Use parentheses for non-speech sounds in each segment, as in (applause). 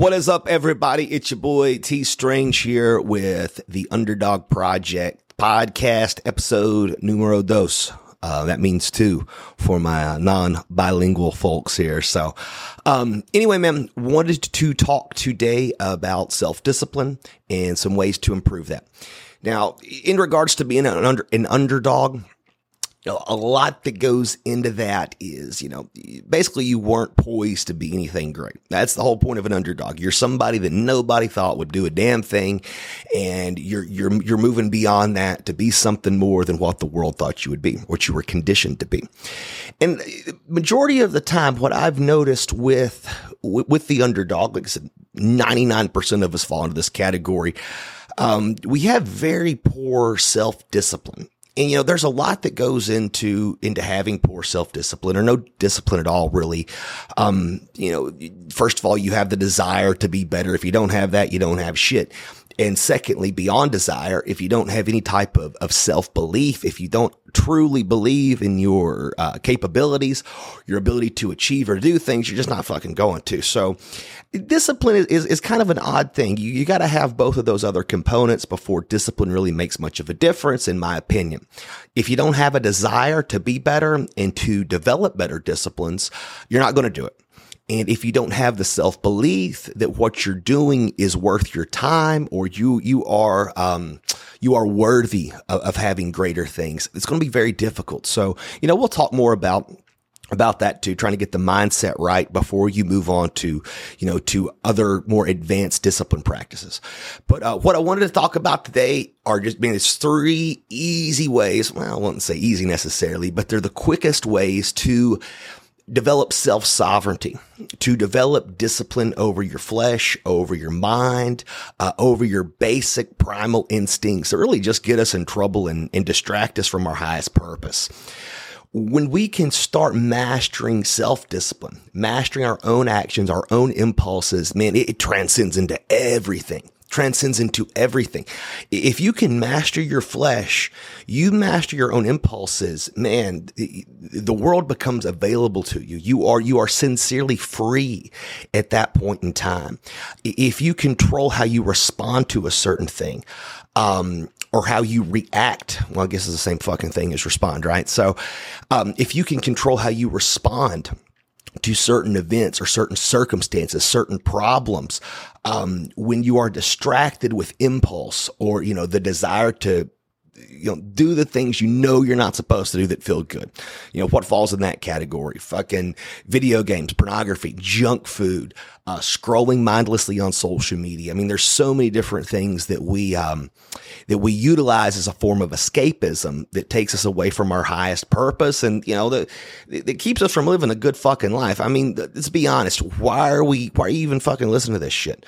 What is up, everybody? It's your boy T Strange here with the Underdog Project podcast episode numero dos. Uh, that means two for my non-bilingual folks here. So, um, anyway, man, wanted to talk today about self-discipline and some ways to improve that. Now, in regards to being an, under, an underdog, a lot that goes into that is, you know, basically you weren't poised to be anything great. That's the whole point of an underdog. You're somebody that nobody thought would do a damn thing. And you're, you're, you're moving beyond that to be something more than what the world thought you would be, what you were conditioned to be. And majority of the time, what I've noticed with, with the underdog, like I said, 99% of us fall into this category. Um, we have very poor self discipline and you know there's a lot that goes into into having poor self-discipline or no discipline at all really. Um you know first of all you have the desire to be better. If you don't have that you don't have shit and secondly, beyond desire, if you don't have any type of, of self belief, if you don't truly believe in your uh, capabilities, your ability to achieve or do things, you're just not fucking going to. So discipline is, is, is kind of an odd thing. You, you got to have both of those other components before discipline really makes much of a difference, in my opinion. If you don't have a desire to be better and to develop better disciplines, you're not going to do it. And if you don't have the self belief that what you're doing is worth your time or you, you are, um, you are worthy of, of having greater things, it's going to be very difficult. So, you know, we'll talk more about about that too, trying to get the mindset right before you move on to, you know, to other more advanced discipline practices. But uh, what I wanted to talk about today are just, I mean, it's three easy ways. Well, I wouldn't say easy necessarily, but they're the quickest ways to develop self sovereignty, to develop discipline over your flesh, over your mind, uh, over your basic primal instincts that really just get us in trouble and, and distract us from our highest purpose. When we can start mastering self discipline, mastering our own actions, our own impulses, man, it, it transcends into everything transcends into everything. If you can master your flesh, you master your own impulses, man, the world becomes available to you. You are, you are sincerely free at that point in time. If you control how you respond to a certain thing, um, or how you react. Well, I guess it's the same fucking thing as respond, right? So, um, if you can control how you respond to certain events or certain circumstances, certain problems, um, when you are distracted with impulse or, you know, the desire to you know, do the things you know you're not supposed to do that feel good. You know, what falls in that category? Fucking video games, pornography, junk food, uh, scrolling mindlessly on social media. I mean, there's so many different things that we, um, that we utilize as a form of escapism that takes us away from our highest purpose and, you know, that, that keeps us from living a good fucking life. I mean, let's be honest. Why are we, why are you even fucking listening to this shit?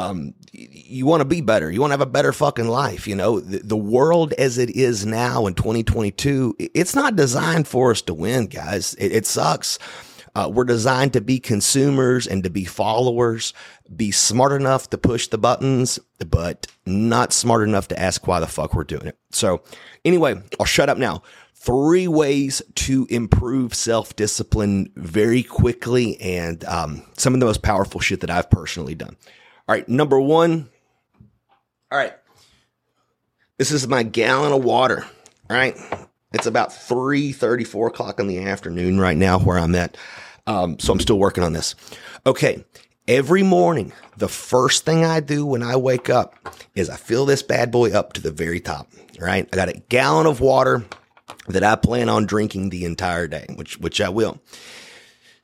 Um, you want to be better. You want to have a better fucking life. You know, the, the, world as it is now in 2022, it's not designed for us to win, guys. It, it sucks. Uh, we're designed to be consumers and to be followers, be smart enough to push the buttons, but not smart enough to ask why the fuck we're doing it. So anyway, I'll shut up now. Three ways to improve self discipline very quickly and um, some of the most powerful shit that I've personally done. All right, number one. All right. This is my gallon of water. All right. It's about 3 34 o'clock in the afternoon right now where I'm at. Um, so I'm still working on this. Okay. Every morning, the first thing I do when I wake up is I fill this bad boy up to the very top. Right. I got a gallon of water that I plan on drinking the entire day, which, which I will.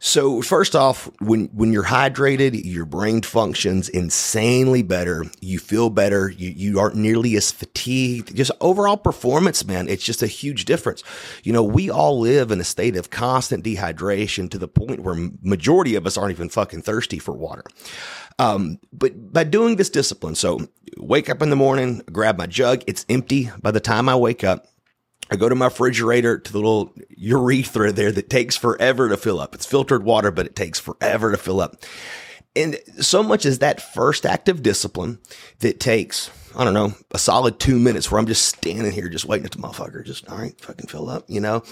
So first off, when, when you're hydrated, your brain functions insanely better. You feel better. You, you aren't nearly as fatigued. Just overall performance, man. It's just a huge difference. You know, we all live in a state of constant dehydration to the point where majority of us aren't even fucking thirsty for water. Um, but by doing this discipline, so wake up in the morning, grab my jug. It's empty by the time I wake up. I go to my refrigerator to the little urethra there that takes forever to fill up. It's filtered water, but it takes forever to fill up. And so much is that first act of discipline that takes, I don't know, a solid two minutes where I'm just standing here, just waiting at the motherfucker, just, all right, fucking fill up, you know?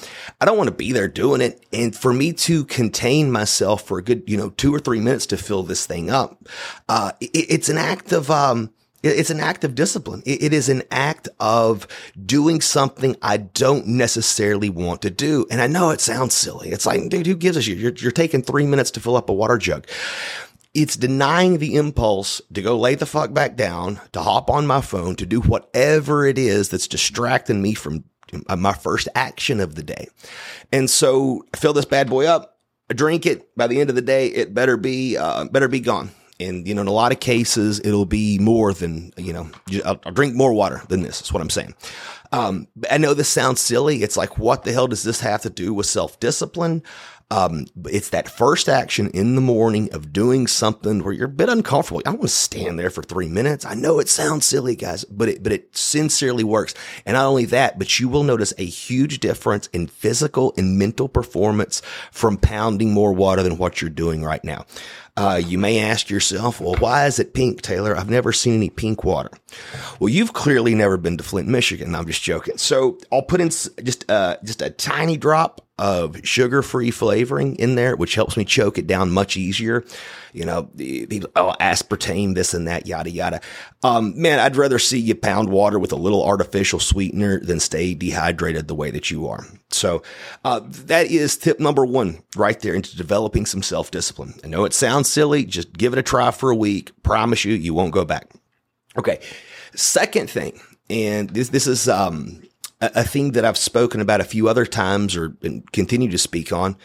I don't want to be there doing it. And for me to contain myself for a good, you know, two or three minutes to fill this thing up, uh, it, it's an act of, um, it's an act of discipline. It is an act of doing something I don't necessarily want to do. And I know it sounds silly. It's like, dude, who gives a shit? You're, you're taking three minutes to fill up a water jug. It's denying the impulse to go lay the fuck back down, to hop on my phone, to do whatever it is that's distracting me from uh, my first action of the day. And so I fill this bad boy up, I drink it. By the end of the day, it better be, uh, better be gone. And, you know, in a lot of cases, it'll be more than, you know, I'll, I'll drink more water than this is what I'm saying. Um, I know this sounds silly. It's like, what the hell does this have to do with self discipline? Um, it's that first action in the morning of doing something where you're a bit uncomfortable. I want to stand there for three minutes. I know it sounds silly, guys, but it, but it sincerely works. And not only that, but you will notice a huge difference in physical and mental performance from pounding more water than what you're doing right now. Uh, you may ask yourself, well, why is it pink, Taylor? I've never seen any pink water. Well, you've clearly never been to Flint, Michigan. I'm just joking. So I'll put in just, uh, just a tiny drop of sugar free flavoring in there, which helps me choke it down much easier. You know, the oh, aspartame, this and that, yada, yada. Um, man, I'd rather see you pound water with a little artificial sweetener than stay dehydrated the way that you are. So, uh, that is tip number one right there into developing some self discipline. I know it sounds silly. Just give it a try for a week. Promise you, you won't go back. Okay. Second thing, and this, this is, um, a, thing that I've spoken about a few other times or continue to speak on.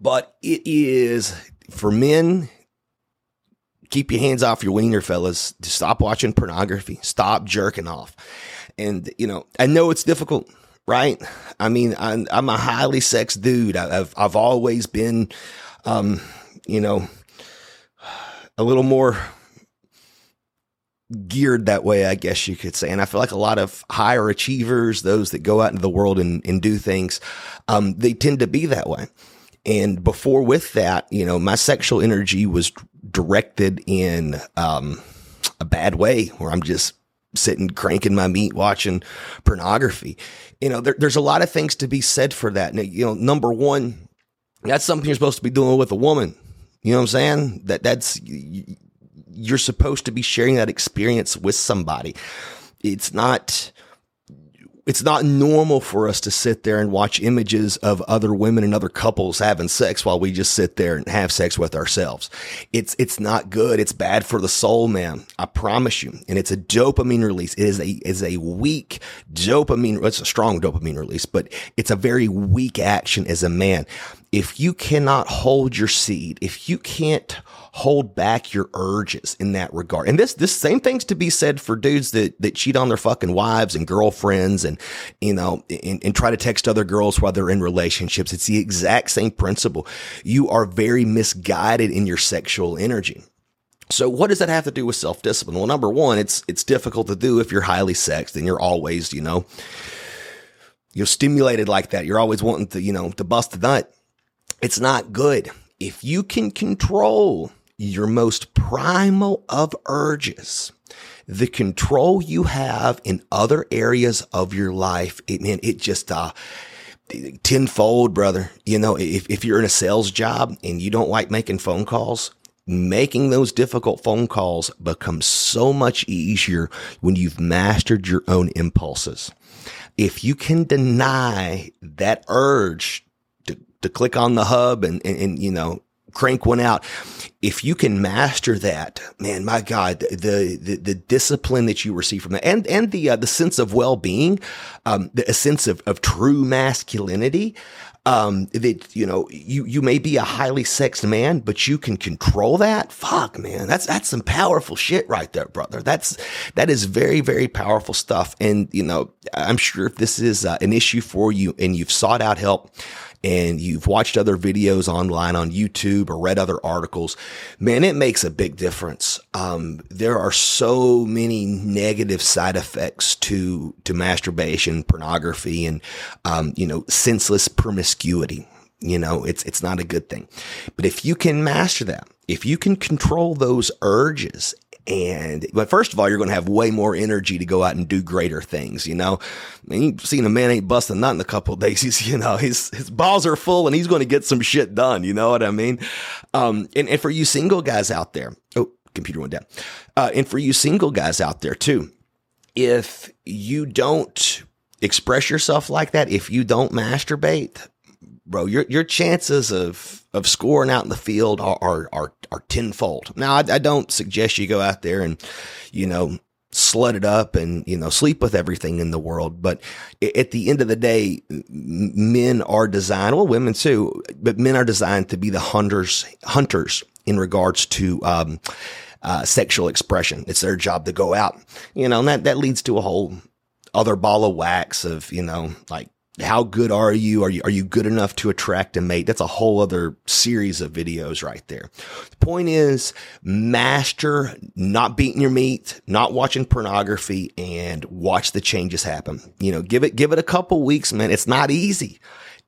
But it is for men, keep your hands off your wiener, fellas. Stop watching pornography. Stop jerking off. And, you know, I know it's difficult, right? I mean, I'm, I'm a highly sex dude. I've, I've always been, um, you know, a little more geared that way, I guess you could say. And I feel like a lot of higher achievers, those that go out into the world and, and do things, um, they tend to be that way. And before with that, you know, my sexual energy was directed in, um, a bad way where I'm just sitting cranking my meat watching pornography. You know, there, there's a lot of things to be said for that. You know, number one, that's something you're supposed to be doing with a woman. You know what I'm saying? That that's you're supposed to be sharing that experience with somebody. It's not, it's not normal for us to sit there and watch images of other women and other couples having sex while we just sit there and have sex with ourselves. It's, it's not good. It's bad for the soul, man. I promise you. And it's a dopamine release. It is a, is a weak dopamine. It's a strong dopamine release, but it's a very weak action as a man. If you cannot hold your seed, if you can't hold back your urges in that regard. And this, this same thing's to be said for dudes that, that cheat on their fucking wives and girlfriends and, you know, and, and try to text other girls while they're in relationships. It's the exact same principle. You are very misguided in your sexual energy. So what does that have to do with self-discipline? Well, number one, it's, it's difficult to do if you're highly sexed and you're always, you know, you're stimulated like that. You're always wanting to, you know, to bust a nut. It's not good. If you can control your most primal of urges, the control you have in other areas of your life, it, man, it just, uh, tenfold, brother. You know, if, if you're in a sales job and you don't like making phone calls, making those difficult phone calls becomes so much easier when you've mastered your own impulses. If you can deny that urge to click on the hub and, and, and you know, crank one out. If you can master that, man, my God, the, the, the discipline that you receive from that and, and the, uh, the sense of well-being, um, the, a sense of, of true masculinity, um, that, you know, you, you may be a highly sexed man, but you can control that. Fuck, man. That's, that's some powerful shit right there, brother. That's, that is very, very powerful stuff. And, you know, I'm sure if this is uh, an issue for you and you've sought out help, and you've watched other videos online on YouTube or read other articles, man, it makes a big difference. Um, there are so many negative side effects to, to masturbation, pornography, and, um, you know, senseless promiscuity. You know, it's, it's not a good thing. But if you can master that, if you can control those urges And, but first of all, you're going to have way more energy to go out and do greater things, you know? I mean, you've seen a man ain't busting nut in a couple (laughs) days. He's, you know, his, his balls are full and he's going to get some shit done. You know what I mean? Um, and, and for you single guys out there, oh, computer went down. Uh, and for you single guys out there too, if you don't express yourself like that, if you don't masturbate, bro, your your chances of of scoring out in the field are are are, are tenfold. Now, I, I don't suggest you go out there and you know slut it up and you know sleep with everything in the world but at the end of the day men are designed well women too but men are designed to be the hunters hunters in regards to um, uh, sexual expression it's their job to go out you know and that that leads to a whole other ball of wax of you know like how good are you? Are you, are you good enough to attract a mate? That's a whole other series of videos right there. The point is master not beating your meat, not watching pornography and watch the changes happen. You know, give it, give it a couple weeks, man. It's not easy.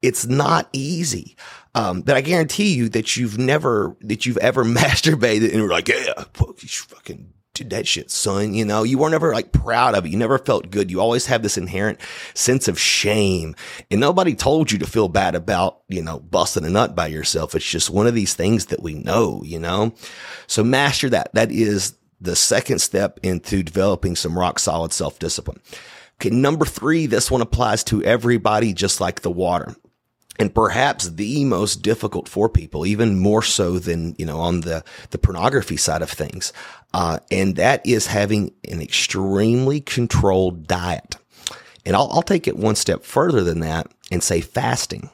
It's not easy. Um, but I guarantee you that you've never, that you've ever (laughs) masturbated and you're like, yeah, fucking did that shit, son. You know, you weren't ever like proud of it. You never felt good. You always have this inherent sense of shame and nobody told you to feel bad about, you know, busting a nut by yourself. It's just one of these things that we know, you know? So master that. That is the second step into developing some rock solid self discipline. Okay. Number three, this one applies to everybody just like the water and perhaps the most difficult for people, even more so than, you know, on the, the pornography side of things. Uh, and that is having an extremely controlled diet. And I'll, I'll take it one step further than that and say fasting.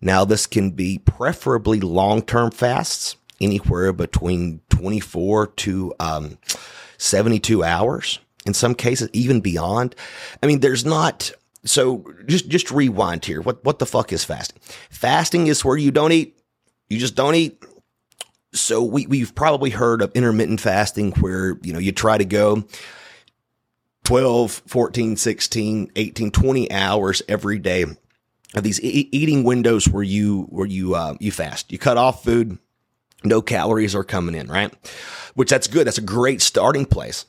Now, this can be preferably long-term fasts, anywhere between 24 to, um, 72 hours. In some cases, even beyond. I mean, there's not, so just just rewind here. What what the fuck is fasting? Fasting is where you don't eat. You just don't eat. So we we've probably heard of intermittent fasting where, you know, you try to go 12, 14, 16, 18, 20 hours every day of these e- eating windows where you where you uh, you fast. You cut off food, no calories are coming in, right? Which that's good. That's a great starting place.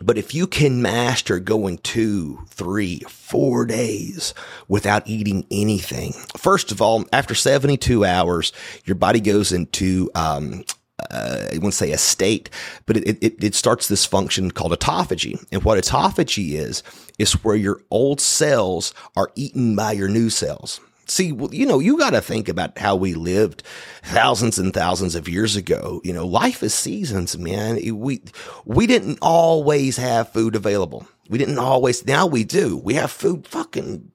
But if you can master going two, three, four days without eating anything, first of all, after 72 hours, your body goes into, um, uh, I won't say a state, but it, it, it starts this function called autophagy. And what autophagy is, is where your old cells are eaten by your new cells. See, you know, you got to think about how we lived thousands and thousands of years ago. You know, life is seasons, man. We, we didn't always have food available. We didn't always, now we do. We have food fucking,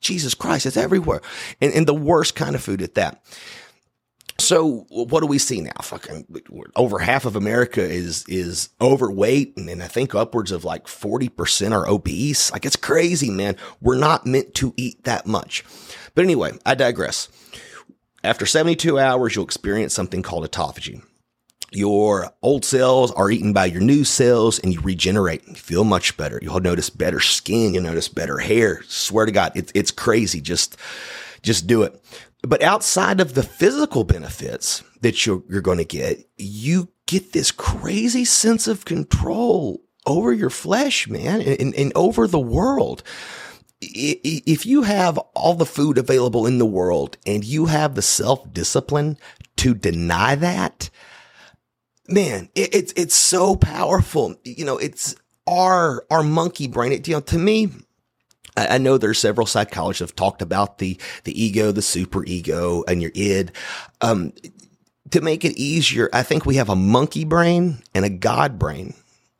Jesus Christ, it's everywhere. And, and the worst kind of food at that. So what do we see now? Fucking over half of America is is overweight, and, and I think upwards of like forty percent are obese. Like it's crazy, man. We're not meant to eat that much. But anyway, I digress. After 72 hours, you'll experience something called autophagy. Your old cells are eaten by your new cells and you regenerate. And you feel much better. You'll notice better skin. You'll notice better hair. Swear to God, it's crazy. Just, just do it. But outside of the physical benefits that you're, you're going to get, you get this crazy sense of control over your flesh, man, and, and over the world. If you have all the food available in the world and you have the self discipline to deny that, man, it, it's, it's so powerful. You know, it's our, our monkey brain. It, you know, to me, I know there's several psychologists have talked about the, the ego, the super ego and your id. Um, to make it easier, I think we have a monkey brain and a God brain.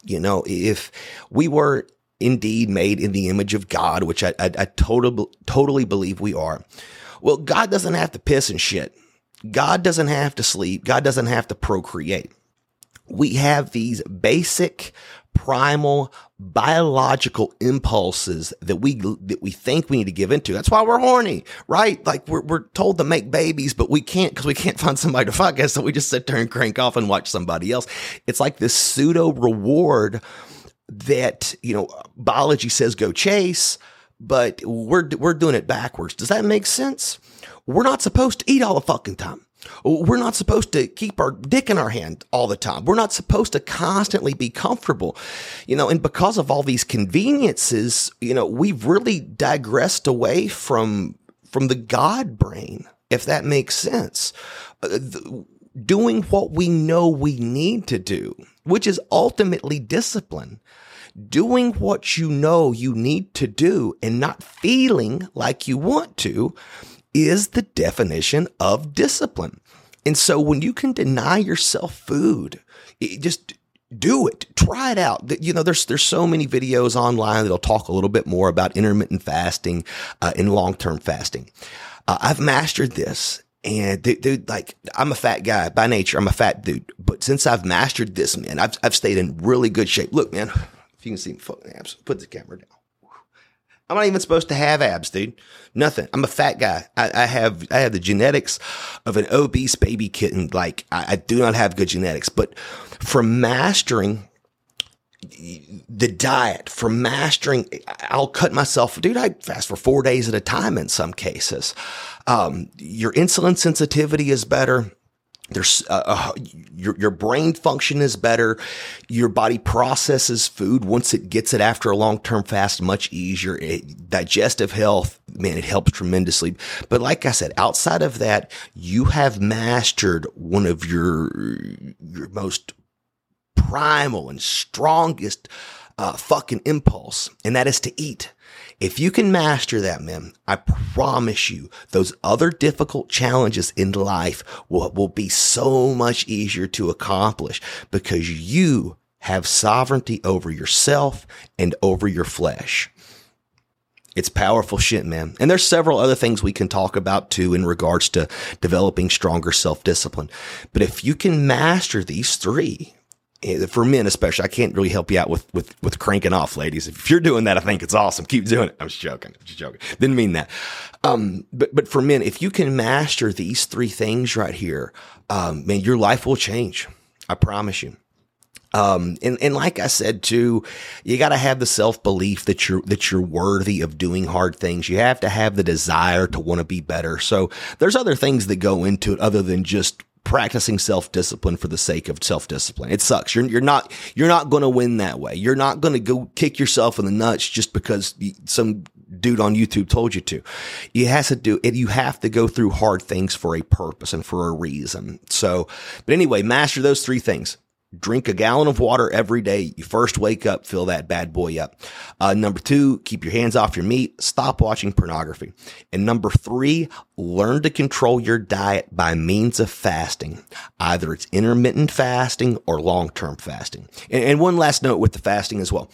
You know, if we were indeed made in the image of God, which I, I, I totally, totally believe we are. Well, God doesn't have to piss and shit. God doesn't have to sleep. God doesn't have to procreate. We have these basic primal biological impulses that we that we think we need to give into. That's why we're horny, right? Like we're we're told to make babies, but we can't because we can't (laughs) find somebody to fuck us. So we just sit there and crank off and watch somebody else. It's like this pseudo reward that you know biology says go chase, but we're we're doing it backwards. Does that make sense? We're not supposed to eat all the fucking time. We're not supposed to keep our dick in our hand all the time. We're not supposed to constantly be comfortable, you know, and because of all these conveniences, you know, we've really digressed away from, from the God brain, if that makes sense. Uh, doing what we know we need to do, which is ultimately discipline doing what you know you need to do and not feeling like you want to is the definition of discipline. And so when you can deny yourself food, just do it. Try it out. You know, there's there's so many videos online that'll talk a little bit more about intermittent fasting uh, and long term fasting. Uh, I've mastered this, and dude, dude, like I'm a fat guy by nature. I'm a fat dude, but since I've mastered this, man, I've I've stayed in really good shape. Look, man, if you can see abs, put the camera down. I'm not even supposed to have abs, dude. Nothing. I'm a fat guy. I, I have I have the genetics of an obese baby kitten. Like I, I do not have good genetics, but from mastering the diet, from mastering, I'll cut myself, dude. I fast for four days at a time in some cases. Um, your insulin sensitivity is better there's uh, uh, your your brain function is better. Your body processes food once it gets it after a long term fast much easier. It, digestive health, man, it helps tremendously. But like I said, outside of that, you have mastered one of your your most primal and strongest uh, fucking impulse, and that is to eat. If you can master that, man, I promise you those other difficult challenges in life will, will be so much easier to accomplish because you have sovereignty over yourself and over your flesh. It's powerful shit, man. And there's several other things we can talk about too in regards to developing stronger self discipline. But if you can master these three, for men especially, I can't really help you out with, with, with cranking off, ladies. If you're doing that, I think it's awesome. Keep doing it. I'm just joking. I'm just joking. Didn't mean that. Um, but, but for men, if you can master these three things right here, um, man, your life will change. I promise you. Um, and, and like I said too, you got to have the self belief that you're, that you're worthy of doing hard things. You have to have the desire to want to be better. So there's other things that go into it other than just practicing self-discipline for the sake of self-discipline. It sucks. You're, you're not, you're not going to win that way. You're not going to go kick yourself in the nuts just because some dude on YouTube told you to. You have to do it. You have to go through hard things for a purpose and for a reason. So, but anyway, master those three things drink a gallon of water every day. You first wake up, fill that bad boy up. Uh, number two, keep your hands off your meat. Stop watching pornography. And number three, learn to control your diet by means of fasting. Either it's intermittent fasting or long-term fasting. And, and one last note with the fasting as well.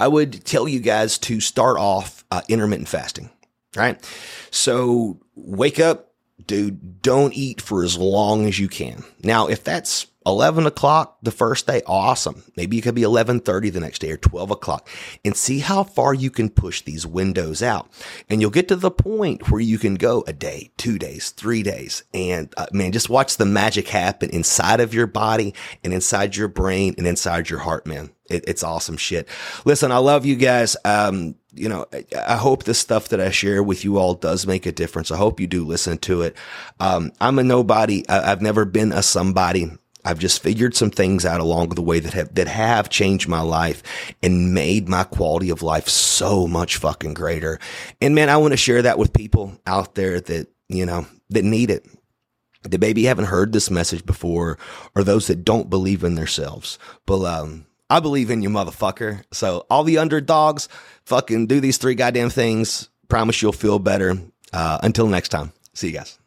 I would tell you guys to start off uh, intermittent fasting. Right. So wake up, dude, don't eat for as long as you can. Now, if that's 11 o'clock the first day, awesome. Maybe it could be 11:30 the next day or 12 o'clock and see how far you can push these windows out. And you'll get to the point where you can go a day, two days, three days. And uh, man, just watch the magic happen inside of your body and inside your brain and inside your heart, man. It, it's awesome shit. Listen, I love you guys. Um, you know, I, hope this stuff that I share with you all does make a difference. I hope you do listen to it. Um, I'm a nobody. I've never been a somebody. I've just figured some things out along the way that have, that have changed my life and made my quality of life so much fucking greater. And man, I want to share that with people out there that, you know, that need it. That maybe haven't heard this message before or those that don't believe in themselves. But, um, I believe in you, motherfucker. So all the underdogs, fucking do these three goddamn things. Promise you'll feel better. Uh, until next time. See you guys.